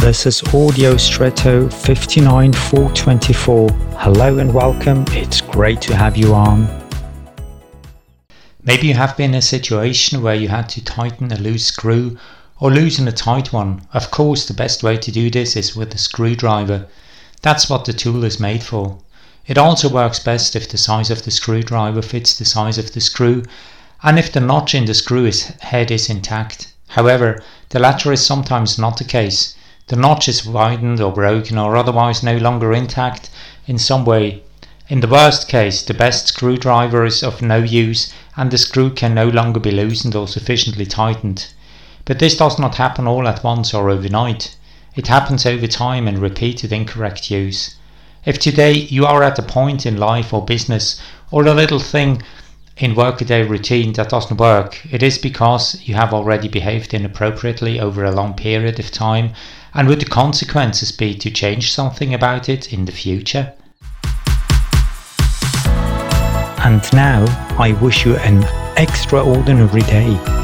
This is Audio Stretto 59424. Hello and welcome. It's great to have you on. Maybe you have been in a situation where you had to tighten a loose screw or loosen a tight one. Of course, the best way to do this is with a screwdriver. That's what the tool is made for. It also works best if the size of the screwdriver fits the size of the screw and if the notch in the screw head is intact. However, the latter is sometimes not the case. The notch is widened or broken or otherwise no longer intact in some way. In the worst case, the best screwdriver is of no use and the screw can no longer be loosened or sufficiently tightened. But this does not happen all at once or overnight. It happens over time and repeated incorrect use. If today you are at a point in life or business or a little thing in workaday routine that doesn't work, it is because you have already behaved inappropriately over a long period of time, and would the consequences be to change something about it in the future? And now I wish you an extraordinary day.